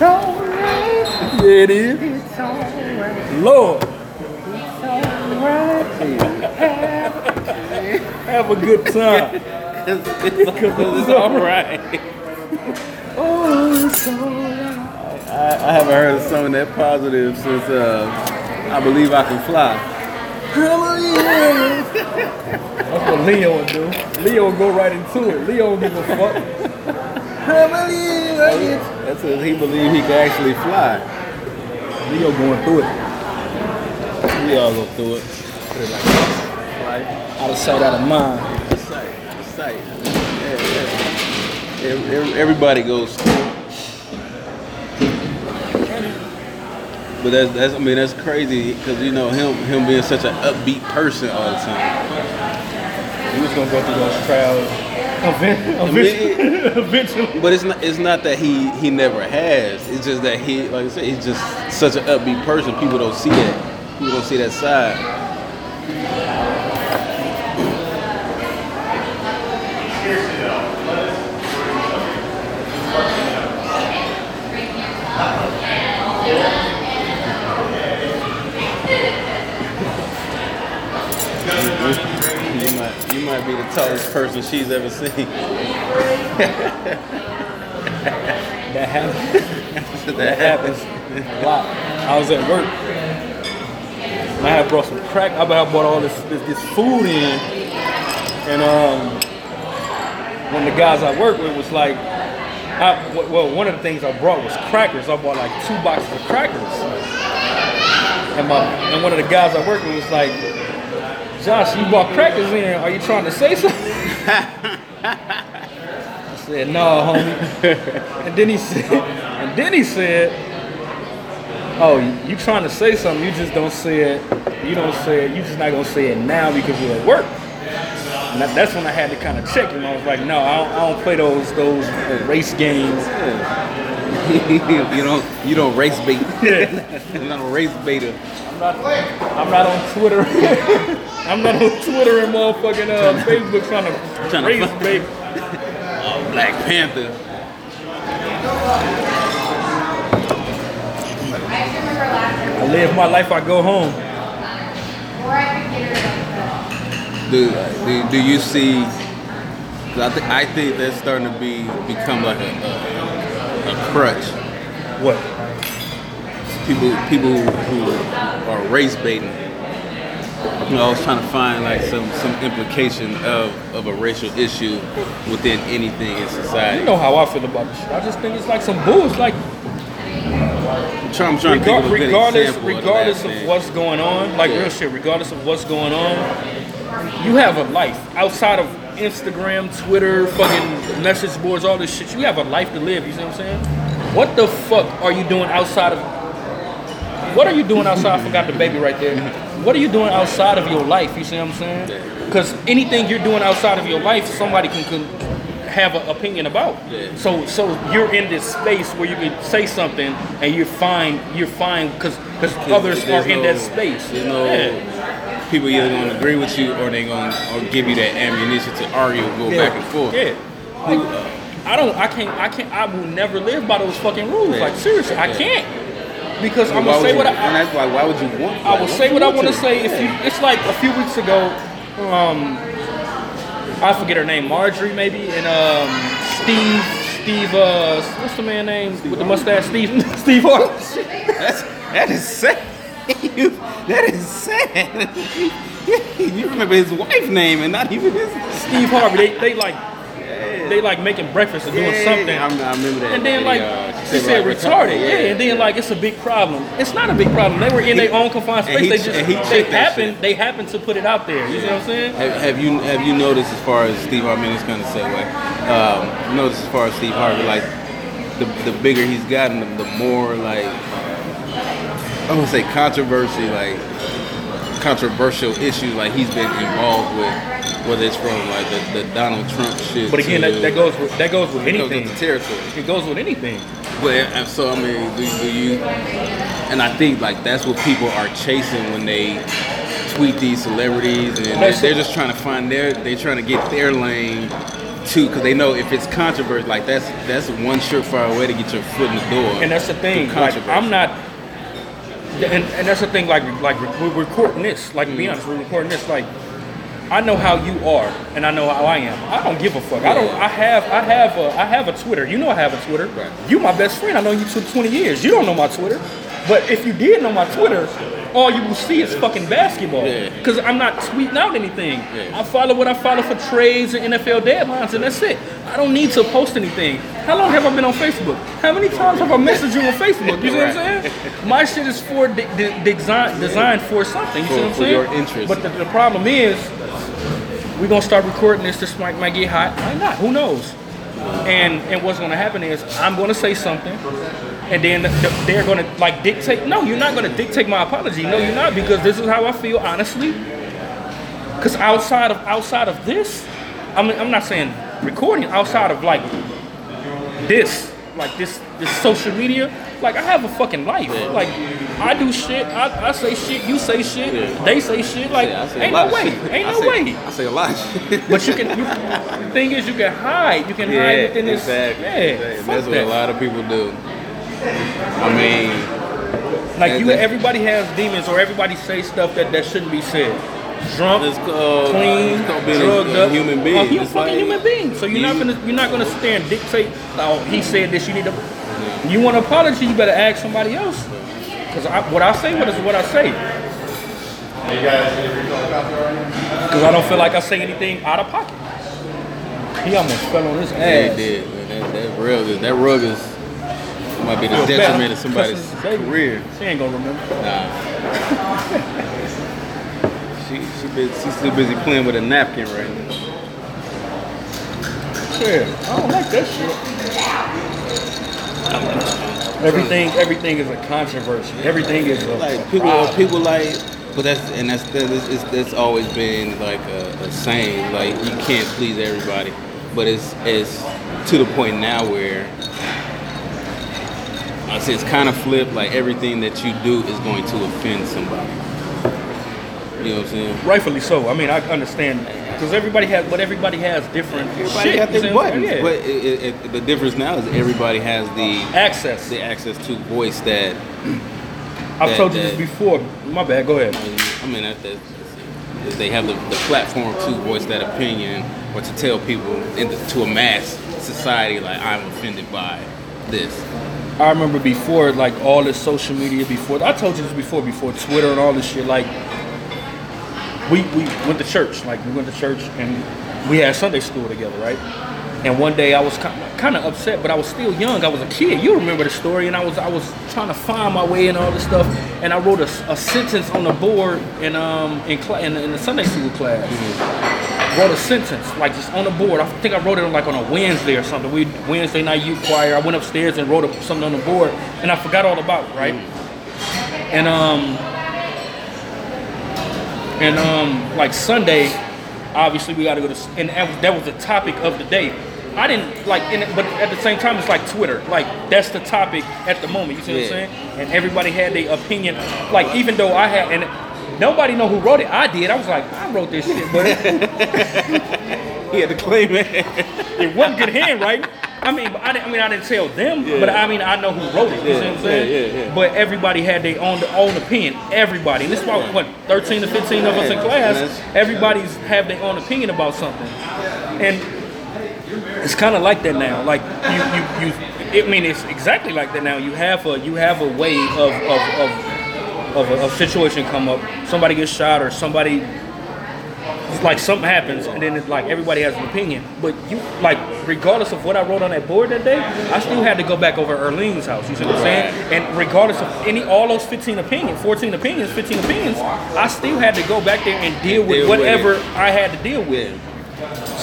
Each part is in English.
It's alright. Yeah, it is. It's alright. Lord, It's alright. have a good time. It's all right. Oh, it's alright. I, I haven't heard a song that positive since uh, I Believe I Can Fly. That's what Leo would do. Leo would go right into it. Leo don't give a fuck. That's because he believed he could actually fly. Leo going through it. We all go through it. Out of sight, out of mind. Sight, sight. Yeah, yeah. Ev- ev- Everybody goes. But that's, that's I mean that's crazy because you know him him being such an upbeat person all the time. He was gonna go through those trials. Event- I mean, Eventually. eventually. But it's not it's not that he he never has. It's just that he like I said he's just such an upbeat person. People don't see that. People don't see that side. You might be the tallest person she's ever seen. That happens. that happens. a lot. I was at work. And I had brought some crack. I had brought all this, this this food in, and um, one of the guys I work with was like, I, well, one of the things I brought was crackers. I bought like two boxes of crackers, and my and one of the guys I work with was like, Josh, you bought crackers in. Are you trying to say something? I said, no, homie. And then he said, and then he said, oh, you trying to say something, you just don't say it. You don't say it. You just not gonna say it now because you're at work. And that's when I had to kind of check him. I was like, no, I don't, I don't play those those race games. you don't you don't race bait. You're not a race baiter. I'm not, I'm not on Twitter. I'm not on Twitter and motherfucking uh, Facebook trying to Trying race fuck- bait. Black Panther. I live my life. I go home. Do, do, do you see I, th- I think that's starting to be become like a, a, crutch. What? People people who are race baiting. You know, I was trying to find like some some implication of, of a racial issue within anything in society. You know how I feel about this shit. I just think it's like some bull. It's like I'm trying, I'm trying to think Regar- of a good regardless, of regardless that of what's going on, like Yeah. real shit, regardless of what's going on, you have a life outside of Instagram, Twitter, fucking message boards, all this shit. You have a life to live. You see what I'm saying? What the fuck are you doing outside of? What are you doing outside? I forgot the baby right there. What are you doing outside of your life? You see what I'm saying? Because anything you're doing outside of your life, somebody can. can have an opinion about. Yeah. So so you're in this space where you can say something and you're fine. You're fine because because others are There's in that space. There's no Yeah. people either to agree with you or they to or give you that ammunition to argue, go back and forth. Yeah. I don't. I can't. I can't. I will never live by those fucking rules. Yeah. Like seriously, I can't because I'm gonna say you- what I. and that's why. Why would you want? I will say what I want to say. If you, it's like a few weeks ago. Um, I forget her name, Marjorie maybe, and um, Steve. Steve. Uh, what's the man name with the mustache? Steve. Steve Harvey. That's, that is sad. You- that is sad. you remember his wife's name and not even his. Steve Harvey. They, they like. They like making breakfast or doing something. I, I remember that. And then like uh, she said like, retarded, yeah. And then like it's a big problem. It's not a big problem. They were in their own confined space. he- They just he they happened they happened to put it out there. You see what I'm saying? Have, have you have you noticed as far as Steve Harvey? It's kind of segue. Um, noticed as far as Steve Harvey, like the the bigger he's gotten, the, the more like I want to say controversy, like controversial issues, like he's been involved with, whether it's from like the, the Donald Trump shit. But again, that, that goes with that goes with it goes anything. with the territory. It goes with anything. But so I mean, do, do you? And I think like that's what people are chasing when they tweet these celebrities, and they're, they're just trying to find their, they're trying to get their lane too, because they know if it's controversy, like that's that's one surefire way to get your foot in the door. And that's the thing. Like. I'm not. And, and that's the thing. Like like we're recording this. Like Mm. be honest, we're recording this. Like I know how you are, and I know how I am. I don't give a fuck. I don't. I have. I have. A, I have a Twitter. You know I have a Twitter. Right. You my best friend. I know you for 20 years. You don't know my Twitter, but if you did know my Twitter, all you will see is fucking basketball. Yeah. Because I'm not tweeting out anything. Yeah. I follow what I follow for trades and NFL deadlines, and that's it. I don't need to post anything. How long have I been on Facebook? How many times have I messaged you on Facebook? You see what I'm saying? My shit is for de- de- design, designed for something. You For- see what I'm for saying? your interest. But the, the problem is, we're gonna start recording this. This might might get hot. Might not. Who knows? And and what's gonna happen is I'm gonna say something, and then they're gonna like dictate. No, you're not gonna dictate my apology. No, you're not because this is how I feel honestly. Because outside of outside of this, I mean I'm not saying recording. Outside of like this, like this this social media, like I have a fucking life. Like I do shit. I, I say shit. You say shit. Yeah. They say shit. Like Yeah, say ain't no way. Ain't I no say- way. I say a lot. But you can. You, the thing is, you can hide. You can hide within this. Yeah, exactly. That's what that. a lot of people do. I mean, Like you, that- everybody has demons, or everybody say stuff that that shouldn't be said. Drunk, it's called clean, it's being drugged a, a up. human being. A hu- It's fucking like- human being. So you're not gonna you're not gonna stand dictate. Oh, he said this. You need to. You want an apology? You better ask somebody else. Cause I, what I say, what is what I say. Cause I don't feel like I say anything out of pocket. He almost fell on his Yeah, ass. he did. Man. That, that rug is that rug is might be the detriment of somebody's Cussing his baby. career. She ain't gonna remember. Nah. she she been, she's too busy playing with a napkin right now. Yeah, I don't like that shit. Everything, everything is a controversy. Everything is a Like people, problem. people like, but that's and that's that's, it's, that's always been like a, a saying. Like you can't please everybody, but it's it's to the point now where I say it's kind of flipped. Like everything that you do is going to offend somebody. You know what I'm saying? rightfully so. I mean, I understand because everybody has, but everybody has different Everybody shit. you their what buttons, saying? but it, it, it, the difference now is everybody has the uh, access. the access to voice that. I've that- told you this before. My bad. Go ahead. I mean, that, that, that they have the, the platform to voice that opinion or to tell people in the, to a mass society like I'm offended by this. I remember before, like all this social media. Before I told you this before, before Twitter and all this shit. Like we we went to church. Like we went to church and we had Sunday school together, right? And one day I was kind of upset, but I was still young. I was a kid. You remember the story? And I was I was trying to find my way and all this stuff. And I wrote a, a sentence on the board in um in, cla in, in the Sunday school class. Wrote a sentence like just on the board. I think I wrote it on like on a Wednesday or something. We Wednesday night youth choir. I went upstairs and wrote a, something on the board, and I forgot all about it, right. And um and um like Sunday, obviously we got to go to and that was, that was the topic of the day. I didn't like, in it, but at the same time, it's like Twitter. Like that's the topic at the moment. You see what I'm saying? And everybody had their opinion. Like even though I had and nobody know who wrote it, I did. I was like, I wrote this shit, but He had to claim it. it wasn't good handwriting. I mean, I, didn't, I mean, I didn't tell them, Yeah. but I mean, I know who wrote it. You see what I'm saying? yeah, yeah, yeah. But everybody had their own own opinion. Everybody, and this is why what 13 to 15 of us in class, everybody's have their own opinion about something, and it's kind of like that now. Like you, you, you. I mean, it's exactly like that now. You have a you have a way of of of, of a, a situation come up. Somebody gets shot or somebody it's like something happens and then it's like everybody has an opinion. But you like regardless of what I wrote on that board that day, I still had to go back over Erlene's house. You see what I'm saying? And regardless of any all those 15 opinions, 14 opinions, 15 opinions, I still had to go back there and deal with Deal whatever. I had to deal with.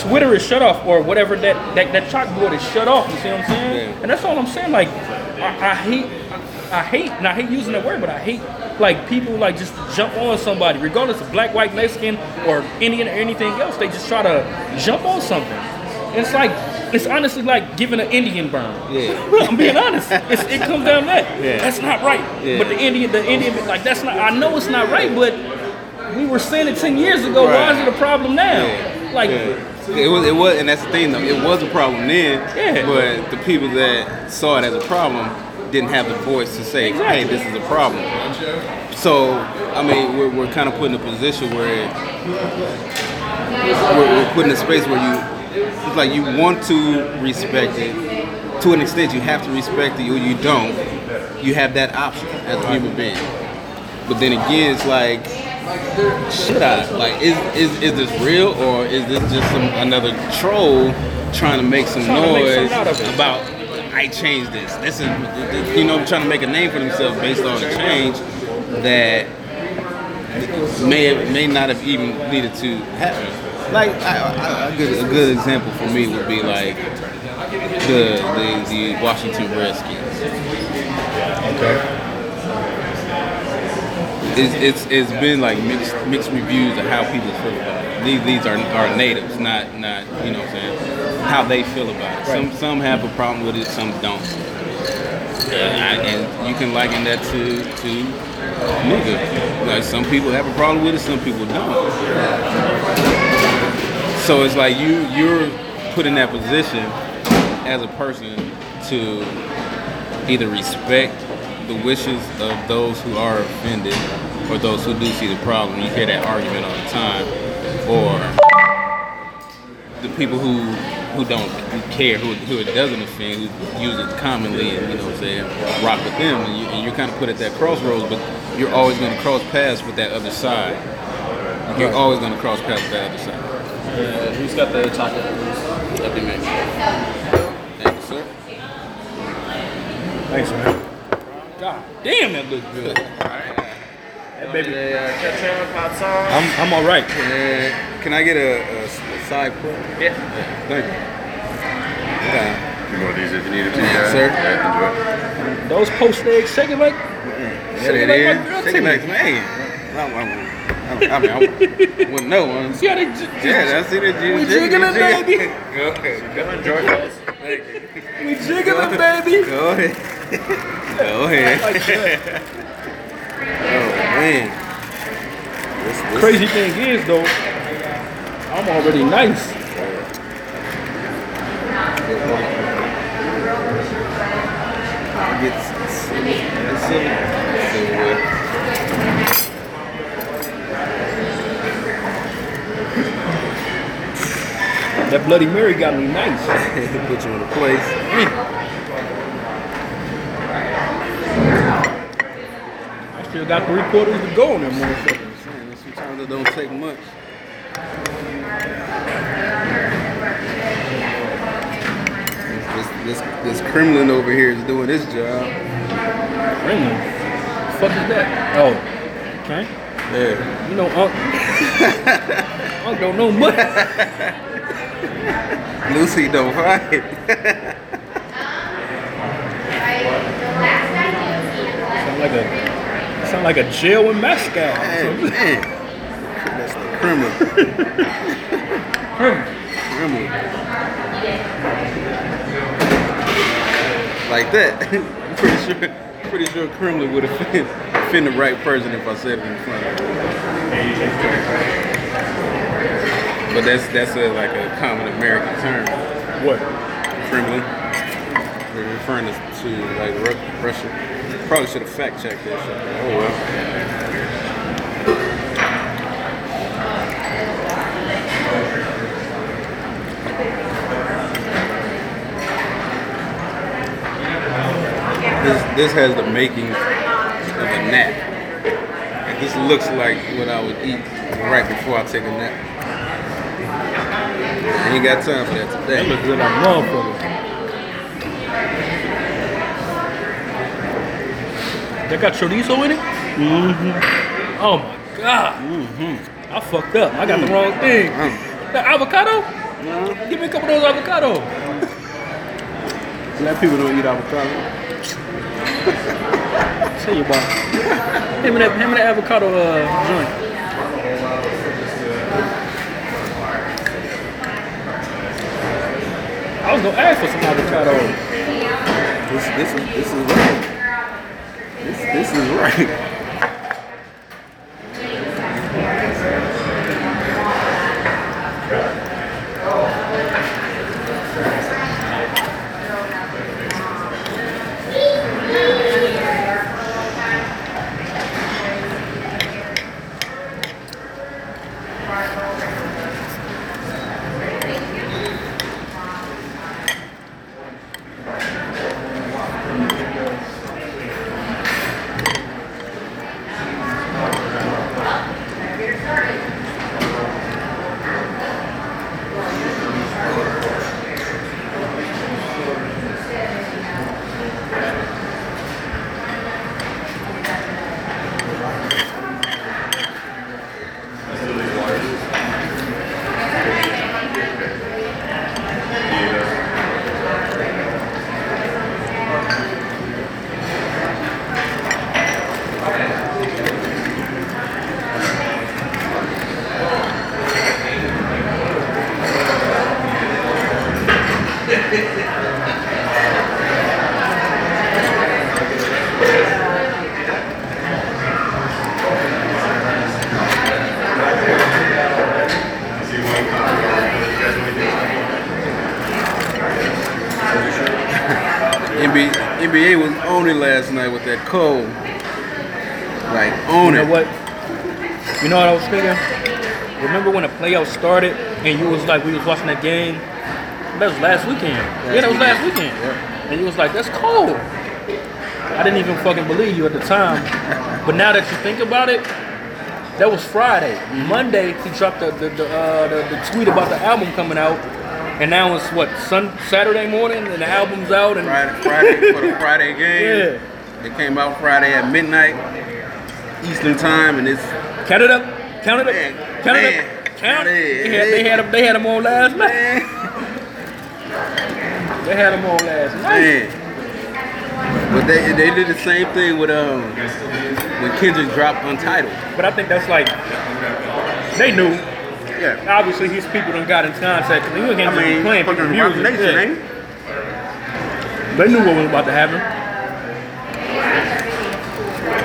Twitter is shut off or whatever that, that, that chalkboard is shut off. You see what I'm saying? Yeah. And that's all I'm saying. Like I, I hate I hate and I hate using that word, but I hate like people like just jump on somebody, regardless of black, white, Mexican, or Indian or anything else. They just try to jump on something. It's like it's honestly like giving an Indian burn. Yeah. I'm being honest. It's, it comes down to that. Yeah. That's not right. Yeah. But the Indian, the Indian, like that's not. I know it's not right, but we were saying it ten years ago. Why is it a problem now? Yeah. Like Yeah. It was, it was, and that's the thing though. It was a problem then, Yeah. but the people that saw it as a problem didn't have the voice to say, "Hey, this is a problem." So, I mean, we're, we're kind of put in a position where we're, we're put in a space where you, it's like you want to respect it. To an extent, you have to respect it, or you don't. You have that option as a human being. But then again, it's like, should I? Like, is is, is this real, or is this just some another troll trying to make some make noise something out of it. about? I changed this. This is, you know, trying to make a name for themselves based on a change that may may not have even needed to happen. Like I, I, a, good, a good example for me would be like the the, the Washington Redskins. Okay. It's, it's it's been like mixed mixed reviews of how people feel about it. These these are are natives, not not you know what I'm saying how they feel about it. Some some have a problem with it, some don't. And, I, and you can liken that to to nigga. Like some people have a problem with it, some people don't. So it's like you you're put in that position as a person to either respect the wishes of those who are offended or those who do see the problem. You hear that argument all the time, or the people who who don't who care who, who it doesn't offend, who use it commonly, and you know what I'm saying, rock with them, and, you, and you're kind of put at that crossroads, but you're always going to cross paths with that other side. You're always going to cross paths with that other side. Uh, who's got the chocolate mousse? That'd be me. Thank you, sir. Thanks, man. God damn, that looks good. That baby. A uh, ketchup, hot sauce. I'm, I'm all right. Uh, can I get a side pour? Yeah. Thank you. Okay. You know these if you need it to, guys. Sir. Yeah, enjoy. Those post eggs shaking like. Yeah, Shake it it like my girl is. Shake it like man. I, I, I, I mean, I wouldn't know. huh? See how they just, Yeah, that's it. We jiggling, baby. Go ahead. Go Enjoy those. Thank you. we jiggling, baby. Go ahead. Go ahead. Man. This, this, Crazy thing is though, I'm already nice. gets silly. It's silly. Silly. That Bloody Mary got me nice. Put you in a place. Mm. Still got three quarters to go in that motherfucker. Man, Sometimes it don't take much. This, this, this Kremlin over here is doing his job. Gremlin. The fuck is that? Oh, okay. Yeah. You know, Unc. Unc don't know much. Lucy don't fight. Sound like a sound like a jail in Moscow. Man, man. That's the Kremlin. Kremlin. Like that. I'm pretty sure pretty sure Kremlin would offend, offend the right person if I said it in front of him. But that's that's a, like a common American term. What? Kremlin. Referring to, to like Ru- Russia. Probably should have fact checked but Oh well. This this has the makings of a nap. And this looks like what I would eat right before I take a nap. I ain't got time for that today. That today. look good like motherfucker. They got chorizo in it? Mm-hmm. Oh my god. Mm-hmm. I fucked up. I got the wrong thing. The avocado? Give me a couple of those avocado. Black people don't eat avocado. Tell you about. Him and that, him and that avocado uh, joint. I was gonna ask for some avocado. This this is this is right. This is right. was on it last night with that cold. Like on You it. know what? You know what I was thinking? Remember when the playoffs started and you was like, we was watching that game? That was last weekend. yeah, that was last weekend. And you was like, that's cold. I didn't even fucking believe you at the time. but now that you think about it, that was Friday. Monday, he dropped the the, the, uh, the the tweet about the album coming out. And now it's what, Sun Saturday morning and the album's out and Friday, Friday for the Friday game. Yeah. It came out Friday at midnight Eastern time, and it's count it up. Count it up. Man, count it up. Count it. They had, they had, 'em- they had them on last night. man, They had them on last night. man. But they they did the same thing with um when Kendrick dropped Untitled. But I think that's like they knew. Yeah. Obviously, his people done got in contact. Cause he can't I be mean, playing fucking music. Nation, Yeah. ain't? They knew what was about to happen.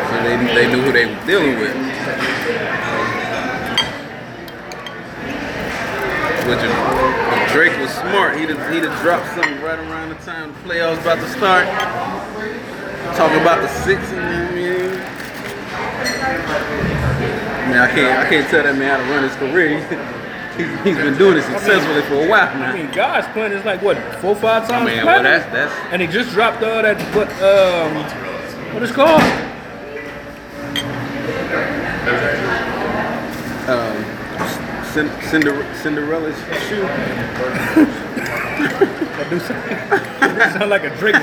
So they, they knew who they were dealing with. Which if, if Drake was smart, he'd have, he'd have dropped something right around the time the playoffs about to start. Talking about the six and I mean, I mean, I can't I can't tell that man how to run his career. He's, he's been doing it successfully for a while now. I mean, God's Plan is like what four, five times. I mean, well, that's that's and he just dropped uh, that what um what is called? um, Cin- Cinder- Cinderella's shoe. That do sound, sound like a Drake.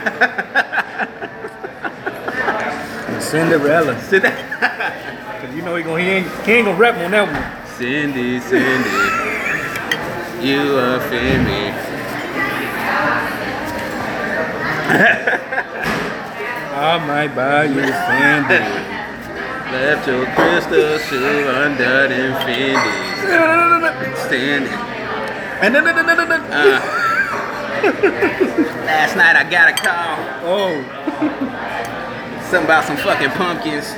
Cinderella. Cindy, Cause you know he gonna he ain't he ain't gonna rap on that one. Cindy, Cindy, you offend me. I might buy you a Fendi. Left your crystal shoe under them Fendi's. Standing. Uh, last night I got a call. oh, Something about some fucking pumpkins.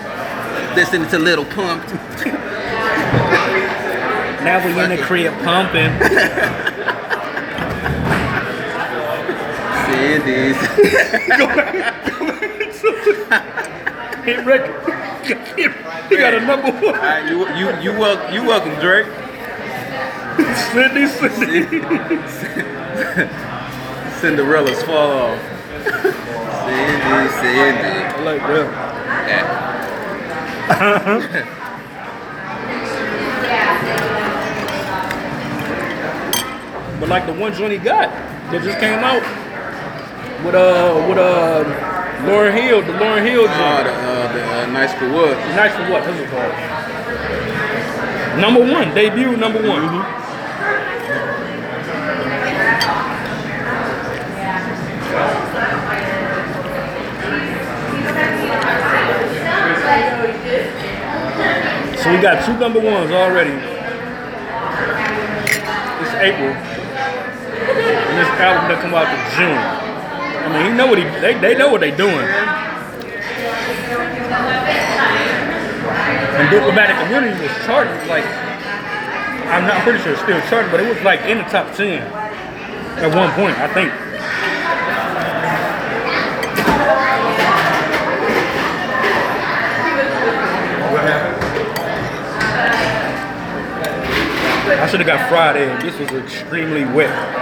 Listening to Lil Pump. now we're in the crib pumping. Cindy's. Hit record. He got a number one. Alright, you you you welcome you welcome Drake. Cindy, Cindy. Cinderella's fall off. Cindy, Cindy. I like that. Yeah. But like the one joint he got that just came out with uh with uh Lauryn Hill, the Lauryn Hill Oh, the, uh, the uh, nice for what? Nice for what? What's it called? Number one, debut number one. So we got two number ones already. It's April. And this album that come out in June. I mean, he know what he they, they know what they doing. And Diplomatic Immunity was charted like I'm not I'm pretty sure it's still charted, but it was like in the top ten at one point, I think. I should have got fried Friday. This was extremely wet.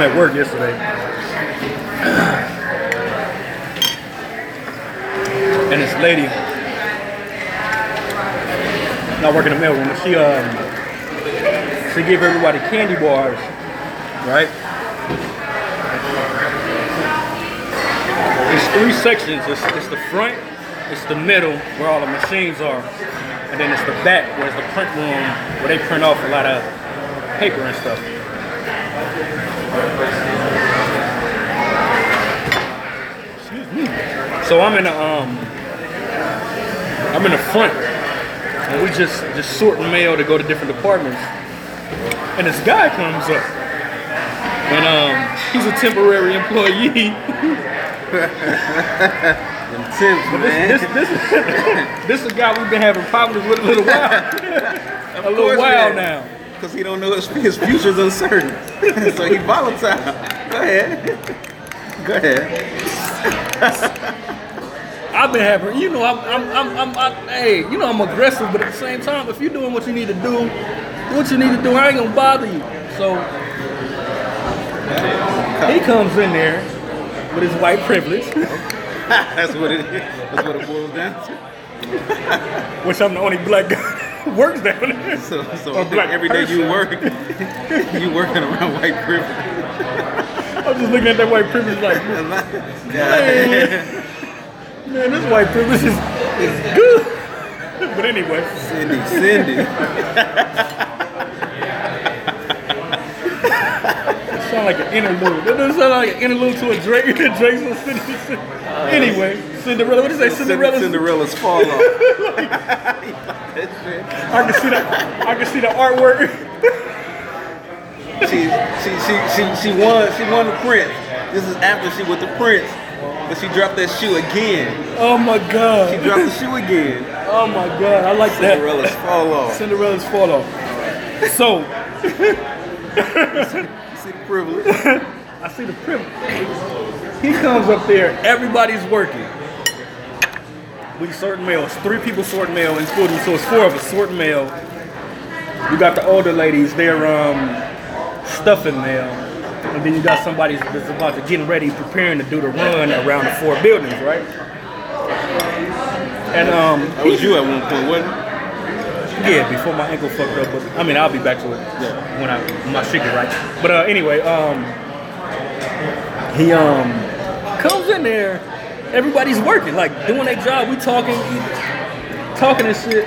I'm at work yesterday. and this lady, not working the mailroom, she um she gave everybody candy bars, right? It's three sections. It's, it's the front, it's the middle where all the machines are, and then it's the back where it's the print room where they print off a lot of paper and stuff. So I'm in the um I'm in the front and we just just sorting mail to go to different departments. and this guy comes up, and um, he's a temporary employee. Them temps, man. This this this is a guy we've been having problems with a little while, a little while now. Because he don't know his, his future's uncertain. so he volatile. Go ahead. Go ahead. I've been having, you know, I'm, I'm, I'm, I'm I, hey, you know, I'm aggressive, but at the same time, if you're doing what you need to do, do what you need to do. I ain't gonna bother you. So he comes in there with his white privilege, That's what it is. That's what it boils down to. which I'm the only black guy works down there. So, so oh, Or black every day you work, you working around white privilege. I'm just looking at that white privilege like, Yeah. man, this white privilege is, is good. But anyway, Cindy, Cindy. it sound like an interlude. That doesn't sound like an interlude to a Drake, a Drake's little Cinderella. Anyway, Cinderella. What did you say? Cinderella's Cinderella's fall off. I can see the I can see the artwork. She, she, she, she, she won. She won the prince. This is after she with the prince, but she dropped that shoe again. Oh my god. She dropped the shoe again. Oh my god. I like that. Cinderella's fall off. Cinderella's fall off. So See the privilege. I see the privilege. He comes up there. Everybody's working. We sorting mail. It's three people sorting mail, including so it's four of us sorting mail. You got the older ladies. They're um stuffing mail. And then you got somebody that's about to getting ready, preparing to do the run around the four buildings, right? And um, That was you at one point, wasn't it? Yeah, before my ankle fucked up. But I mean, I'll be back to it yeah. when I when my shit get right. But uh, anyway, um, he um comes in there. Everybody's working, like doing their job. We talking, talking and shit.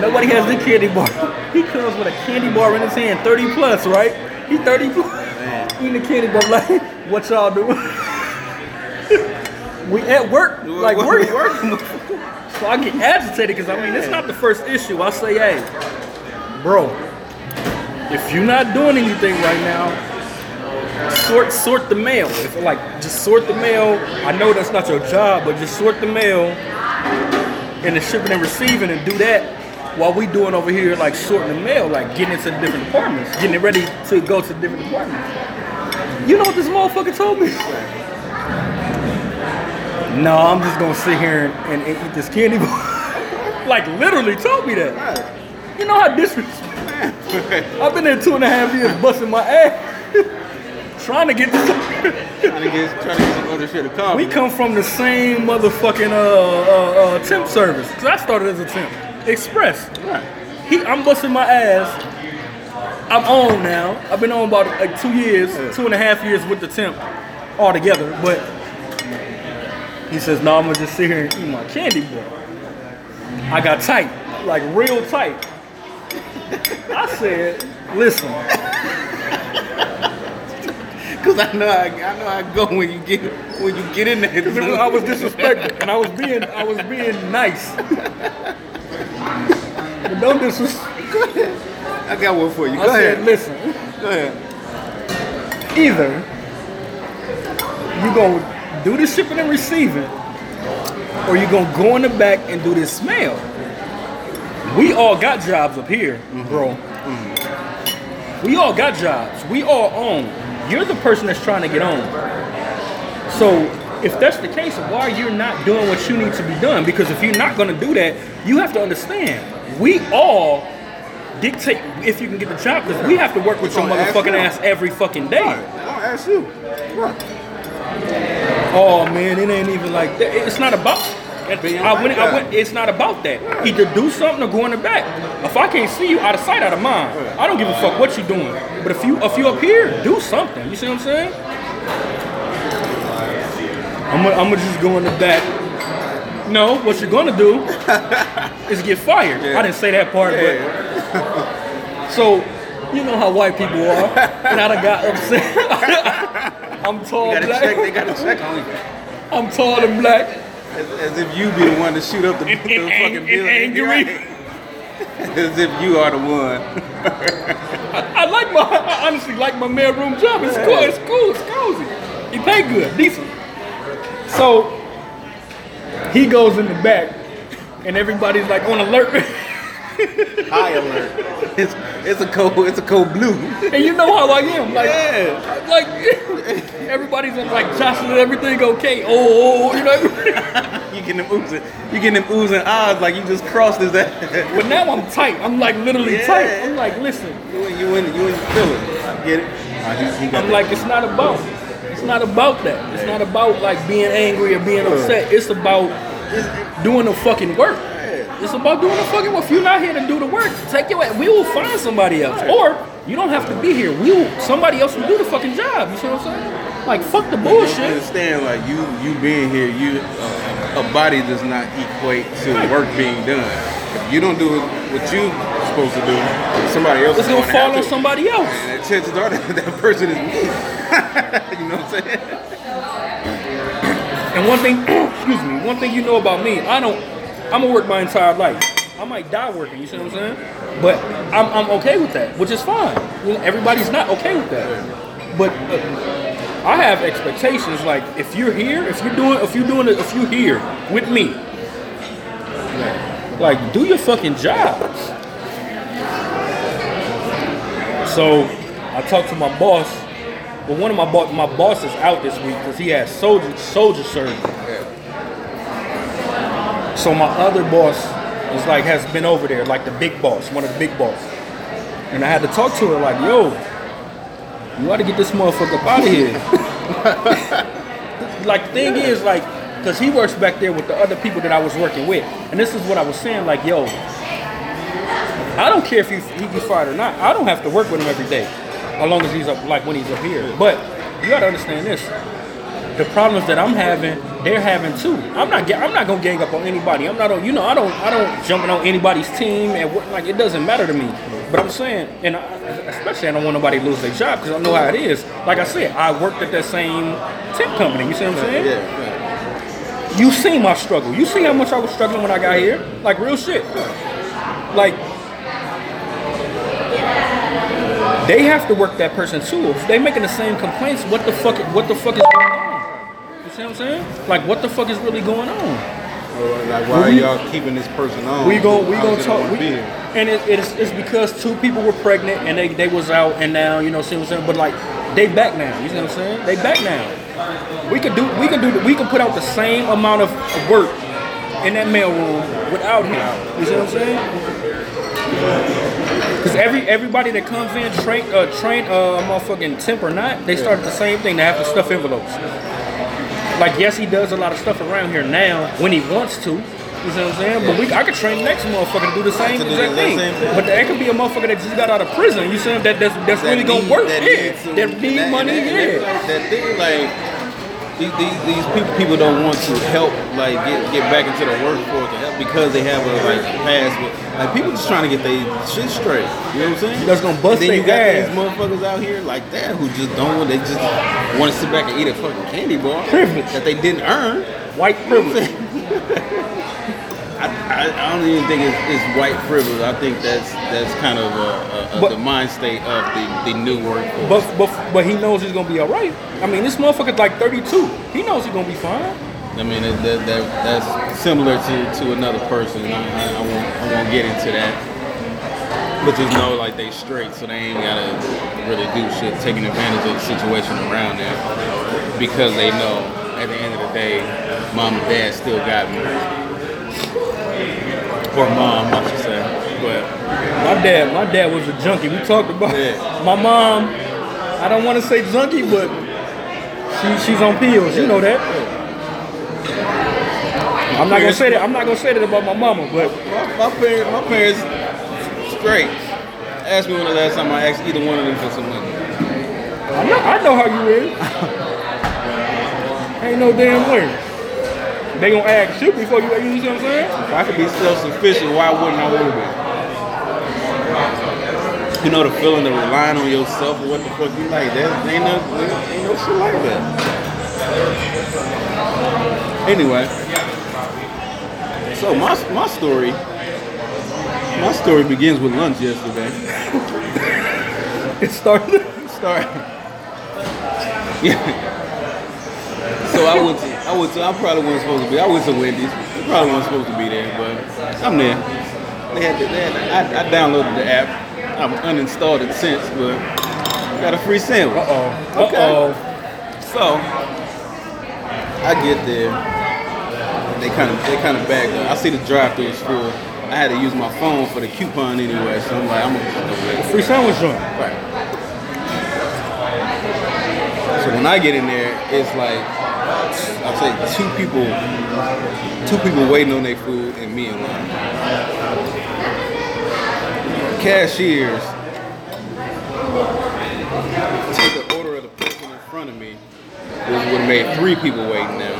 Nobody has the candy bar. He comes with a candy bar in his hand, 30 plus, right? He 30 plus. Eating a candy bar, like, what y'all doing? we at work, like What- what- working. So I get agitated because I mean it's not the first issue. I say, hey, bro, if you're not doing anything right now, sort sort the mail. If like just sort the mail. I know that's not your job, but just sort the mail and the shipping and receiving and do that while we doing over here like sorting the mail, like getting into the different departments, getting it ready to go to the different departments. You know what this motherfucker told me? No, I'm just gonna sit here and, and, and eat this candy bar. like literally told me that. You know how disrespectful. I've been there two and a half years busting my ass. Trying to get this. Trying to get, trying to get some other shit accomplished. we come from the same motherfucking uh, uh, uh, temp service. Cause I started as a temp. Express. Right. He, I'm busting my ass. I'm on now. I've been on about like two years, two and a half years with the temp altogether. But he says, "No, I'm gonna just sit here and eat my candy bar." I got tight, like real tight. I said, "Listen, Cause I know I, I know I go when you get when you get in there. I was disrespectful, and I was being, I was being nice." But don't disrespect. I got one for you. Go I said, ahead. listen, Go ahead. either you gonna do the shipping and receiving, or you gonna go in the back and do this mail. We all got jobs up here, bro. Mm-hmm. We all got jobs. We all own. You're the person that's trying to get on. So if that's the case, why you're not doing what you need to be done? Because if you're not gonna do that, you have to understand. We all dictate if you can get the job because we have to work with your motherfucking ass every fucking day. I'll ask you. Oh man, it ain't even like that. It's not about. I I it's not about that. Either do something or go in the back. If I can't see you, out of sight, out of mind. I don't give a fuck what you're doing. But if you if you up here, do something. You see what I'm saying? I'm gonna, I'm gonna just go in the back. No, what you're gonna do is get fired. I didn't say that part, but so you know how white people are, and I done got upset. I'm tall, black. check. They gotta check on you. I'm tall and black. As, as if you be the one to shoot up the, the fucking building. Right. As if you are the one. I like my, I honestly like my mailroom job. It's cool. It's cool. It's cozy. He pay good, decent. So he goes in the back, and everybody's like on alert. High alert. It's it's a cold it's a cold blue. and you know how I am. Like, Yeah. like everybody's like jostling everything okay. Oh, oh, you know. everybody- You getting them oozing you getting them oozing eyes like you just crossed his ass. But now I'm tight. I'm like literally Yeah. tight. I'm like, listen. You in you in you in feeling. Get it? Uh, he, he got I'm that. like, it's not about. It's not about that. It's not about like being angry or being upset. It's about doing the fucking work. It's about doing the fucking work. If you're not here to do the work, take your. We will find somebody else, or you don't have to be here. We will. Somebody else will do the fucking job. You see what I'm saying? Like fuck the You bullshit. understand like you you being here you uh, a body does not equate to work being done. If you don't do what you supposed to do, somebody else It's is gonna gonna fall on to. somebody else. And the chances are that, that person is me. you know what I'm saying? And one thing, excuse me, one thing you know about me, I don't, I'm gonna work my entire life. I might die working, you see what I'm saying? But I'm, I'm okay with that, which is fine. You know, everybody's not okay with that. But uh, I have expectations. Like if you're here, if you're doing, if you're doing it, if you're here with me, like do your fucking job. So I talked to my boss. But one of my boss, my boss is out this week because he has soldier soldier surgery. So my other boss is like has been over there, like the big boss, one of the big boss. And I had to talk to her like, yo, you gotta get this motherfucker up out of here. like the thing is like, cause he works back there with the other people that I was working with. And this is what I was saying, like, yo, I don't care if he, he gets fired or not. I don't have to work with him every day, as long as he's up, like when he's up here. But you gotta understand this: the problems that I'm having, they're having too. I'm not, I'm not gonna gang up on anybody. I'm not, on, you know, I don't, I don't jumping on anybody's team and what, like it doesn't matter to me. But I'm saying, and I, especially I don't want nobody to lose their job because I know how it is. Like I said, I worked at that same temp company. You see what I'm saying? Yeah, yeah. You see my struggle. You see how much I was struggling when I got here. Like real shit. Like they have to work that person too. If they making the same complaints, what the fuck? What the fuck is going on? See what I'm saying? Like what the fuck is really going on? Or, Like why are y'all keeping this person on? We go, we gonna talk. We, and it, it's, it's because two people were pregnant and they, they was out and now you know see what I'm saying. But like they back now. You see what I'm saying? They back now. We could do we could do we could put out the same amount of work in that mailroom without him. You see what I'm saying? Because every everybody that comes in train uh, train uh motherfucking temp or not, they start the same thing. They have to stuff envelopes. Like yes, he does a lot of stuff around here now when he wants to. You see what I'm saying? But we, I could train the next motherfucker to do the same do exact thing. same thing. But that could be a motherfucker that just got out of prison. You see saying? That that's, that's That really gonna work. that yeah, need some- that need that- money. that- yeah. that- That thing like these, these, these people people don't want to help like get get back into the workforce to help because they have a like past with like people just trying to get their shit straight. You know what I'm saying? That's gonna bust And then you got ass. these motherfuckers out here like that who just don't want they just want to sit back and eat a fucking candy bar Privilege. that they didn't earn. White privilege. I, I, don't even think it's, it's white privilege. I think that's that's kind of a, a, a, But- the mind state of the, the new workforce. But, but but he knows he's gonna be all right. I mean, this motherfucker's like 32. He knows he's gonna be fine. I mean, that, that, that, that's similar to, to another person. I, I, I, won't, I won't get into that. But just know, like, they straight, so they ain't gotta really do shit, taking advantage of the situation around them. Because they know, at the end of the day, mom and dad still got me. Or mom, I should say. But, My dad, my dad was a junkie. We talked about Yeah. my mom. I don't want to say junkie, but she she's on pills. You know that. I'm not gonna say that. I'm not gonna say that about my mama, but my, my parents, my parents, straight. Ask me when the last time I asked either one of them for some money. I know, I know how you is. Ain't no damn way. They gonna ask you before you. You see what I'm saying? If I could be self-sufficient, why wouldn't I want to be? You know the feeling of relying on yourself or what the fuck you like. That ain't no, ain't no shit like that. Anyway, so my my story, my story begins with lunch yesterday. It started. Start. Yeah. So I went to, I went to, I probably wasn't supposed to be. I went to Wendy's. I probably wasn't supposed to be there, but I'm there. They had, the, they had I, I downloaded the app. I've uninstalled it since, but got a free sandwich. Uh oh. Okay. Uh oh. So I get there. They kind of they kind of back up. I see the drive-through is full. I had to use my phone for the coupon anyway, so I'm like, I'm gonna. Free sandwich joint. Right. So when I get in there, it's like I'll say two people, two people waiting on their food and me in line. Cashiers take the order of the person in front of me, which would have made three people waiting now.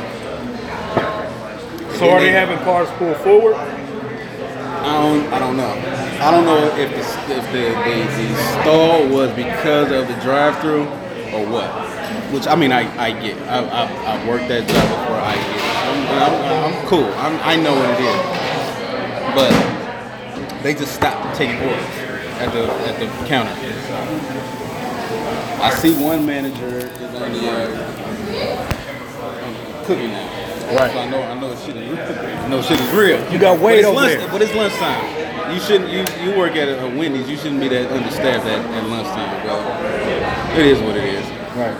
So are they having cars pulled forward? I don't, I don't know. I don't know if the, if the, the, the stall was because of the drive-through or what. Which I mean, I, I get. I, I, I've worked that job before. I get. I'm, I'm, I'm cool. I'm, I know what it is. But they just stopped taking orders at the at the counter. I see one manager is on the uh, cooking now. Right. So I know I know shit is real. I know shit is real. You got it's over lunch, there. But it's lunchtime. You shouldn't. You you work at a, a Wendy's. You shouldn't be that understaffed at, at lunchtime. But it is what it is. Right.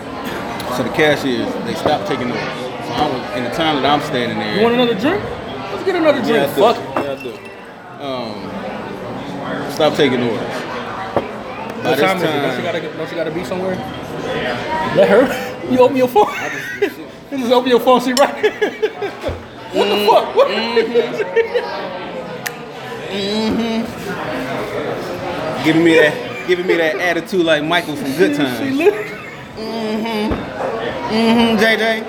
So the cashiers they stopped taking orders. So I was in the time that I'm standing there. You want another drink? Let's get another drink. Yeah. Fuck. Yeah, I do. Um, stop taking orders. By What this time is it? Don't you gotta, don't you gotta be somewhere? Let her. You open your phone. You just open your phone. See right. what the fuck? What? Mm-hmm. Mm-hmm. giving me that, giving me that attitude like Michael from Good She Times. lit. Mm-hmm. Mm, JJ,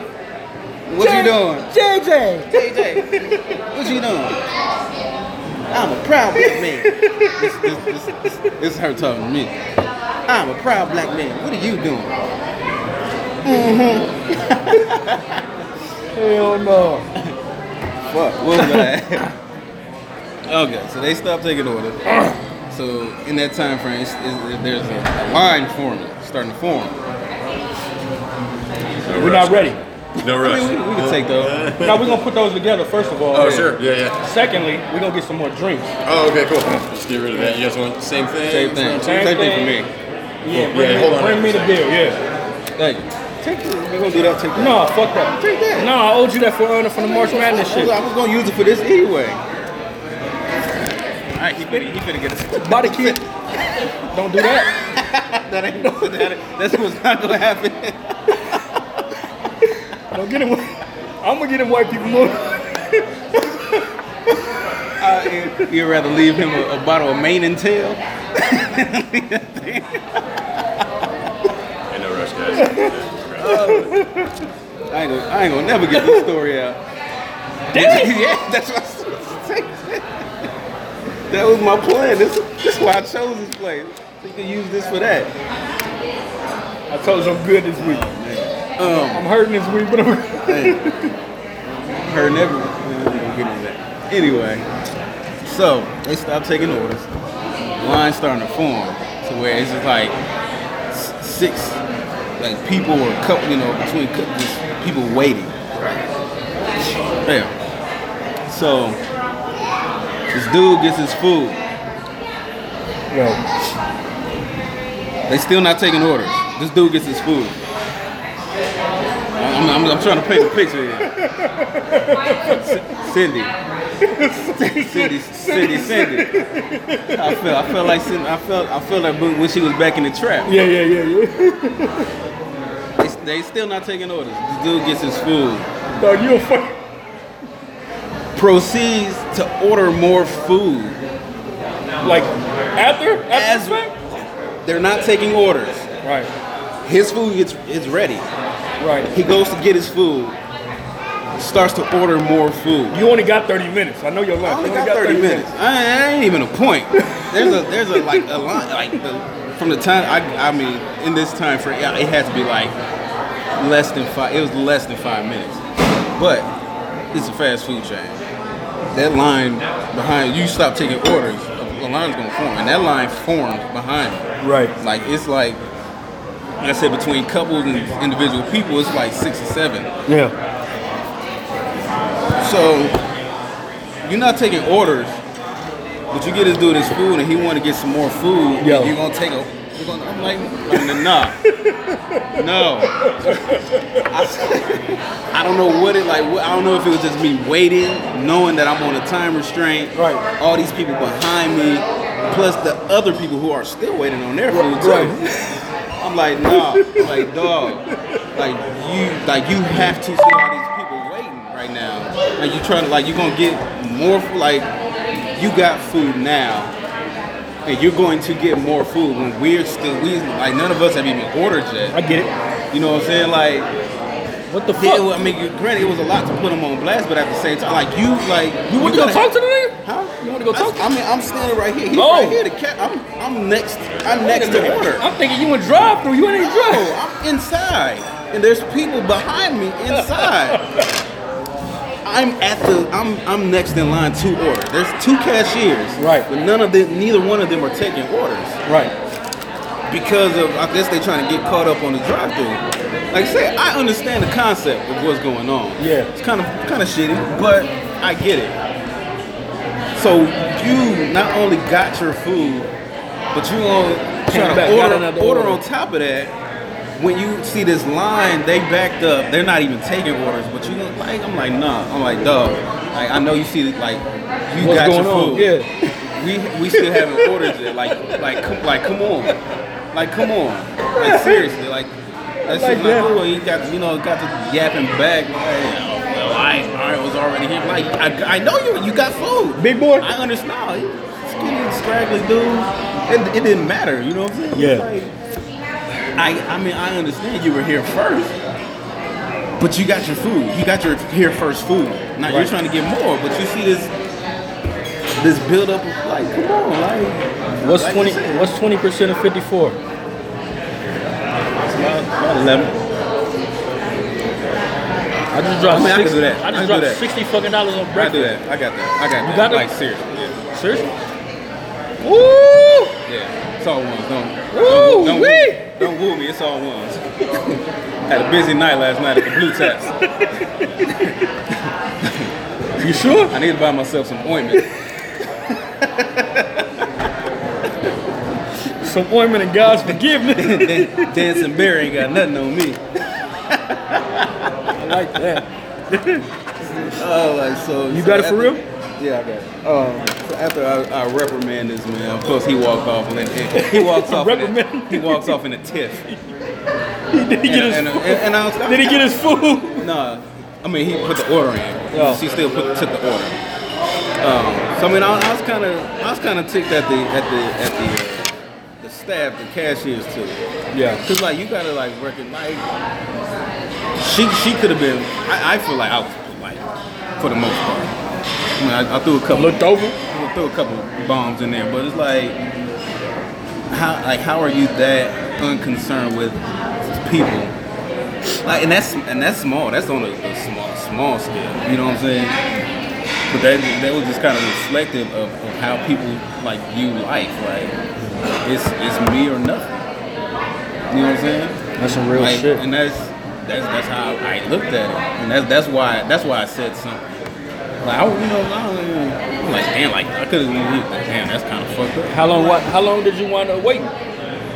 what you doing? JJ. JJ, what you doing? I'm a proud black man. this, this, this, this, this is her talking to me. I'm a proud black man. What are you doing? Mm-hmm. Hell no. Fuck, what was that? okay, so they stopped taking orders. So in that time frame, it's, it's, there's a, a line forming, starting to form. We're not ready. No I rush. mean, we, we can take those. Now we're gonna put those together first of all. Oh, sure. Yeah, yeah. Secondly, we're gonna get some more drinks. Oh, okay, cool. Let's get rid of that. You guys want the same thing? Same thing. Same Same, thing thing. for me. Yeah, Yeah, bring, me, hold on bring me the bill. Yeah. Thank you. Take it. We're gonna do that. Take that. No, fuck that. Take that. No, I owed you that for uh, from the March Madness I shit. was, I was gonna use it for this anyway. All right, he better, he finna get it. Body kid. Don't do that. that ain't no, that, that's what's not gonna happen. Don't get him. I'm gonna get him white people more. Uh, you- you'd rather leave him a, a bottle of mane and tail? Ain't no rush, guys. I ain't gonna, I ain't gonna never get this story out. Damn. yeah, that's what I was. That was my plan. This, this is why I chose this place. So you can use this for that. I told you I'm good this week. Um, I'm hurting this week, but I'm. her never. We're gonna get into that. Anyway, so they stopped taking orders. Line starting to form to where it's just like six, like people or a couple, you know, between just people waiting. Yeah. So this dude gets his food. Yo, They still not taking orders. This dude gets his food. I'm, I'm, I'm trying to paint a picture here. Cindy. Cindy, Cindy, Cindy. I felt, I felt like, Cindy, I felt, I felt like when she was back in the trap. yeah, yeah, yeah, yeah. They, they still not taking orders. This dude gets his food. Dog, you a fuck. Proceeds to order more food. Like after after As- the fact? They're not taking orders. Right, His food gets is ready. Right. He goes to get his food. Starts to order more food. You only got 30 minutes. I know your I lunch. only You got 30 minutes. I, I ain't even a point. There's a there's a like a line like the, from the time I I mean in this time frame yeah, it had to be like less than five. It was less than five minutes, but it's a fast food chain. That line behind you stop taking orders a line's gonna form, and that line formed behind me. Right. Like it's like, like I said, between couples and individual people, it's like six or seven. Yeah. So you're not taking orders, but you get this dude his food, and he want to get some more food. And you're gonna take a. You're gonna, I'm like, nah, no. I, I don't know what it like. I don't know if it was just me waiting, knowing that I'm on a time restraint. Right. All these people behind me, plus the other people who are still waiting on their food too. Right. Like, nah, like dog, like you, like you have to see all these people waiting right now. Like you trying to, like you gonna get more, like you got food now, and you're going to get more food when we're still, we like none of us have even ordered yet. I get it. You know what I'm saying? Like, What the yeah, fuck? well, I mean, granted, it was a lot to put them on blast, but at the same time, like you, like you want to go talk to the nigga? Huh? You want to go talk to I, mean, I'm standing right here. He's Oh. right here. The cat. I'm, I'm next. I'm next to order. I'm thinking you would drive through. You ain't even No, drive. I'm inside, and there's people behind me inside. I'm at the. I'm I'm next in line to order. There's two cashiers, Right. But none of them, neither one of them are taking orders Right. because of. I guess they're trying to get caught up on the drive-through. Like I say, I understand the concept of what's going on. Yeah. it's kind of kind of shitty, but I get it. So you not only got your food, but you gonna try to order, order order. on top of that. When you see this line, they backed up. They're not even taking orders, but you like. I'm like, nah. I'm like, dog. Like, I know you see, like, you What's got your on? food. Yeah. We we still haven't ordered it. Like like come like come on, like come on, like seriously, like that's Like like cool. You got you know got the yapping back. Like, oh, I I was already here. Like I, I know you you got food. Big boy? I understand. Skinny, scraggly dude. It, it didn't matter. You know what I'm saying? Yeah. Like, I I mean I understand you were here first. But you got your food. You got your here first food. Now you're trying to get more, but you see this this build up of like, come on, like What's like twenty what's twenty percent of fifty four? It's about, about eleven. I just dropped. I mean, I can do that. I I just do dropped that. sixty fucking dollars on I breakfast. do that. I got that. I got that. You got it? like seriously. Yeah. Seriously? Woo! yeah. It's all ones. Don't Woo, don't, don't, woo, don't woo me. It's all ones. Had a busy night last night at the Blue Taps. You sure? I need to buy myself some ointment. Some ointment and God's forgiveness. Dan- Dancing Bear ain't got nothing on me. Like that. Oh, like so. You so got it for after- real? Yeah, I got it. Um, so after I, I reprimand this man, of course he walked off and, and he walks off. In a, he walks off in a tiff. Did he get his? And, and, and, and I was, Did he get his food? Nah, I mean he put the order in. Oh. She still put took the order. Um, so I mean, I, I was kind of, I was kind of ticked at the, at the, at the, uh, the staff, the cashiers too. Yeah. Cause like you gotta like reckon like she, she could have been. I, I feel like I was like for the most part. I mean, I, I threw a couple. Looked over. I threw a couple bombs in there, but it's like how, like how are you that unconcerned with people? Like, and that's and that's small. That's on a, a small small scale. You know what I'm saying? But that that was just kind of reflective of, of how people like view life. Like, it's it's me or nothing. You know what I'm saying? That's some real Like, shit. And that's that's that's how I looked at it, and that's that's why that's why I said something. Like I, you know, I don't I'm like damn, like I could have been like, damn, that's kind of fucked up. How long? What? How long did you wind up waiting?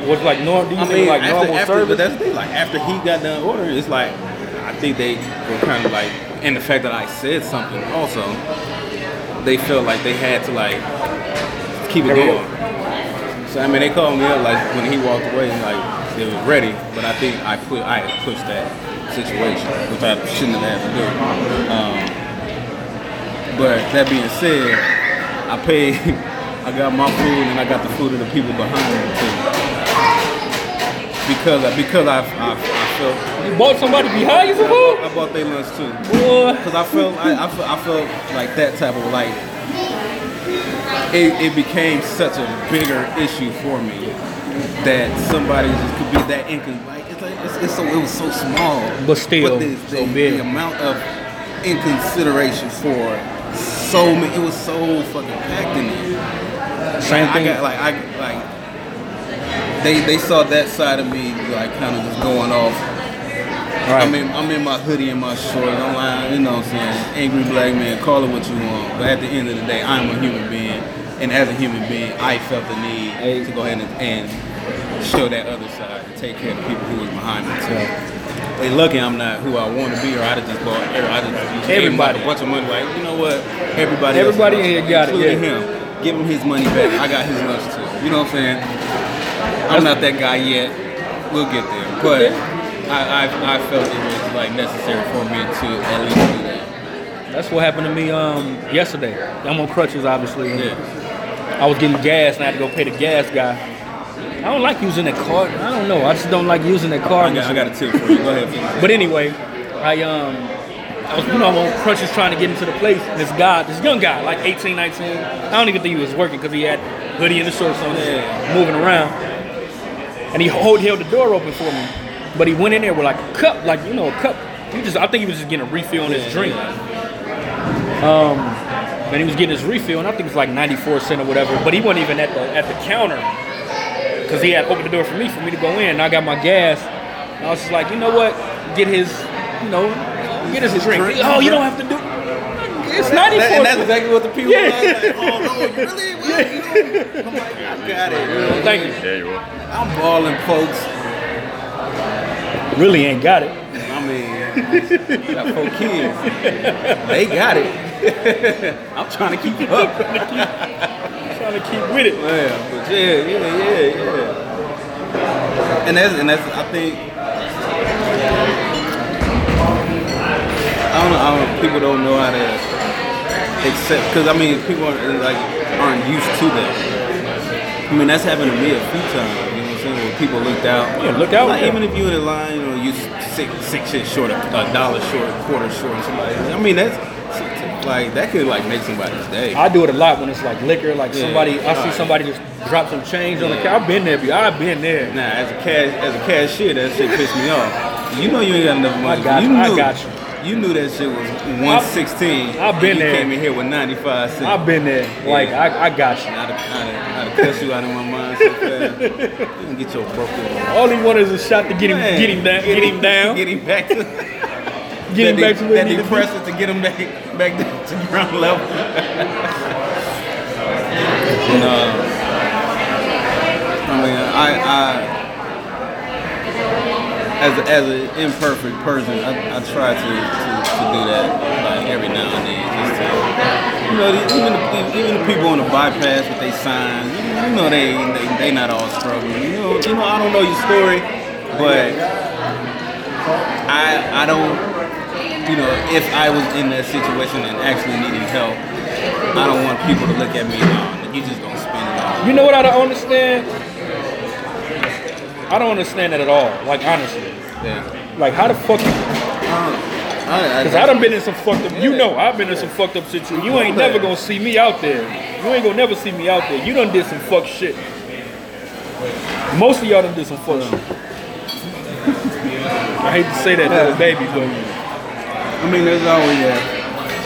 Was like normal? Do you I mean, like after, normal after, service? but that's the thing. Like after he got done ordering, it's like I think they were kind of like, and the fact that I said something also, they felt like they had to like keep it going. So I mean, they called me up like when he walked away, and like it was ready, but I think I put I had pushed that situation, which I shouldn't have had to do. Um, but that being said, I paid. I got my food and I got the food of the people behind me too because I, because I, I, I felt you bought somebody behind you some food? I bought their lunch too because I felt I, I, felt I felt like that type of like it, it became such a bigger issue for me that somebody just could be that incon like it's like it's, it's so it was so small But still, the, so the, big. the amount of inconsideration for so many it was so fucking packed in there Same I thing. got like I like they they saw that side of me like kind of just going off. Right. I'm in I'm in my hoodie and my shorts. I'm like, you know what I'm saying? Angry black man, call it what you want. But at the end of the day, I'm a human being. And as a human being, I felt the need to go ahead and, and show that other side and take care of the people who was behind me. So they lucky I'm not who I want to be, or I'd have just bought. Just Everybody. a bunch of money. Like you know what? Everybody. Everybody in here got it, yeah. him. Give him his money back. I got his lunch too. You know what I'm saying? I'm not that guy yet. We'll get there. But I, I, I felt it was like necessary for me to at least do that. That's what happened to me um, yesterday. I'm on crutches, obviously. Yeah. I was getting gas and I had to go pay the gas guy. I don't like using that card. I don't know. I just don't like using that card. I got, I got a tip for you. Go ahead. But anyway, I um I was you know I'm on crutches trying to get into the place. And this guy, this young guy, like 18, 19, I don't even think he was working because he had hoodie and the shorts on, Yeah. moving around. And he hold, held the door open for me. But he went in there with like a cup, like you know, a cup. He just I think he was just getting a refill on his Yeah, drink. Um and he was getting his refill, and I think it was like 94 cent or whatever. But he wasn't even at the at the counter because he had opened the door for me for me to go in. And I got my gas. And I was just like, you know what? Get his, you know, get his drink. drink. Oh, you don't have to do. It's 94 and that's exactly what the people Yeah. are like. Oh no, you really? What? You know? I'm like, I got it. You know? Thank you. There you are. I'm balling, folks. Really ain't got it. I mean, got four kids. They got it. I'm trying to keep it up. trying to keep with it. Yeah, but yeah, yeah, yeah, yeah. And that's and that's I think I don't know. I don't, people don't know how to accept because I mean people are, like aren't used to that. I mean that's happened to me a few times. You know what I'm saying? Where people looked out. Yeah, look out. Like, even if you in a line, you know, you six six shit short, a a dollar short, a quarter short, or somebody. I mean that's like that could like make somebody's day. I do it a lot when it's like liquor, like Yeah. somebody, I see somebody just drop some change on the car. I've been there, I've been there. Nah, as a cash as a cashier, that shit pissed me off. You know you ain't got enough money. got you you. I got you. You knew that shit was one sixteen. I've been you there. came in here with ninety five cents. I've been there. Like, I, I got you. I'd have, I'd I'd have you out of my mind so fast. You can get your broke ass. All he wanted is a shot to get him, Man, get him down, get him down, Get him back to get him that back de- to where that he needed to to get him back back to ground level. no. Uh, I mean, I, I as a, as an imperfect person, I, I try to, to, to do that like every now and then, just to you know, even the, even the people on the bypass with their signs, you, you know, they, they they not all struggling. You know, you know, I don't know your story, but I I don't you know, if I was in that situation and actually needing help, I don't want people to look at me and oh, you just gonna spend it all. You know what I don't understand? I don't understand that at all. Like honestly, Yeah. like how the fuck? Uh, I, I, Because I done been in some fucked up. You know, I've been in some fucked up situations. You ain't never gonna see me out there. You ain't gonna never see me out there. You done did some fuck shit. Most of y'all done did some fuck shit. I hate to say that to the baby, but I mean, there's always that.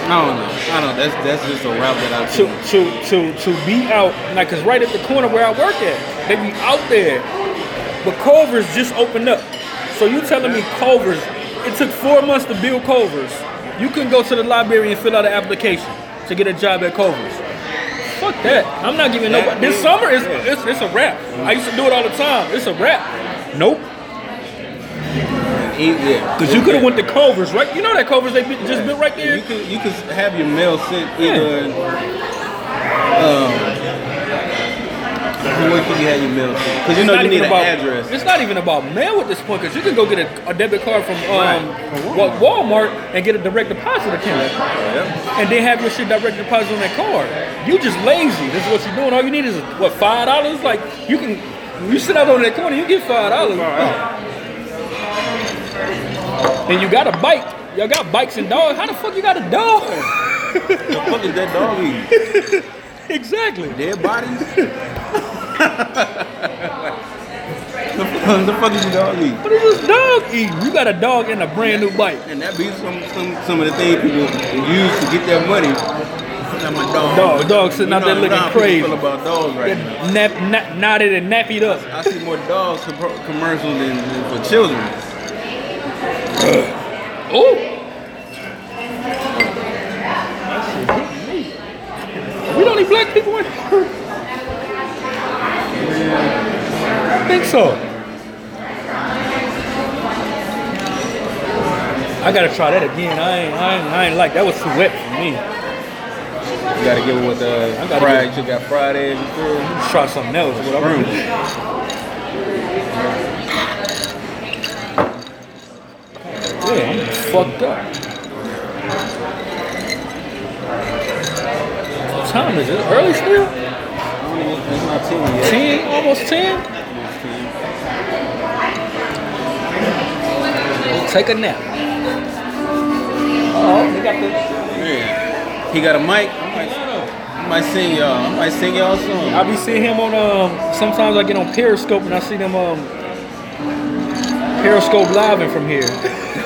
I don't know. I don't. That's that's just a route that I to took. to to to be out like cause right at the corner where I work at, they be out there. But Culver's just opened up. So you telling me Culver's, it took four months to build Culver's. You couldn't go to the library and fill out an application to get a job at Culver's. Fuck that. I'm not giving nobody. This summer is it's, it's a wrap. I used to do it all the time. It's a wrap. Nope. Yeah. Cause you could have went to Culver's, right? You know that Culver's they be- just built right there. You could you could have your mail sent either. Um, where you have your mail sent? Because you It's know not you need even an about, address. It's not even about mail at this point, because you can go get a, a debit card from um, Right. Wa- Walmart and get a direct deposit account, and then have your shit direct deposit on that card. You just lazy. This is what you're doing. All you need is what five dollars. Like you can, you sit out on that corner, you get five dollars, and you got a bike. Y'all got bikes and dogs. How the fuck you got a dog? The fuck is that dog eating? exactly. Dead bodies? the, fuck, the fuck is the dog eating? What is this dog eating? You got a dog and a brand new bike. And that be some, some some of the things people use to get their money. my dog. Dog, dog sitting You out there looking crazy. Feel about dogs right now. Nap, nap, knotted and nappied up. I see more dogs com- commercials than, than for children. Oh. We don't need black people in here. I think so. I gotta try that again. I ain't, I ain't, I ain't like that was too wet for me. You gotta give it with the I gotta fried. give- You got fried eggs. and stuff. Let's try something else. What I'm I'm fucked up. What time is it? Early still? Not ten yet. 10? Almost 10? Take a nap. Oh, they got the. Yeah. He got a mic. I might, sing y'all. I might sing y'all song. I be seeing him on um. Sometimes I get on Periscope and I see them um. Periscope live from here.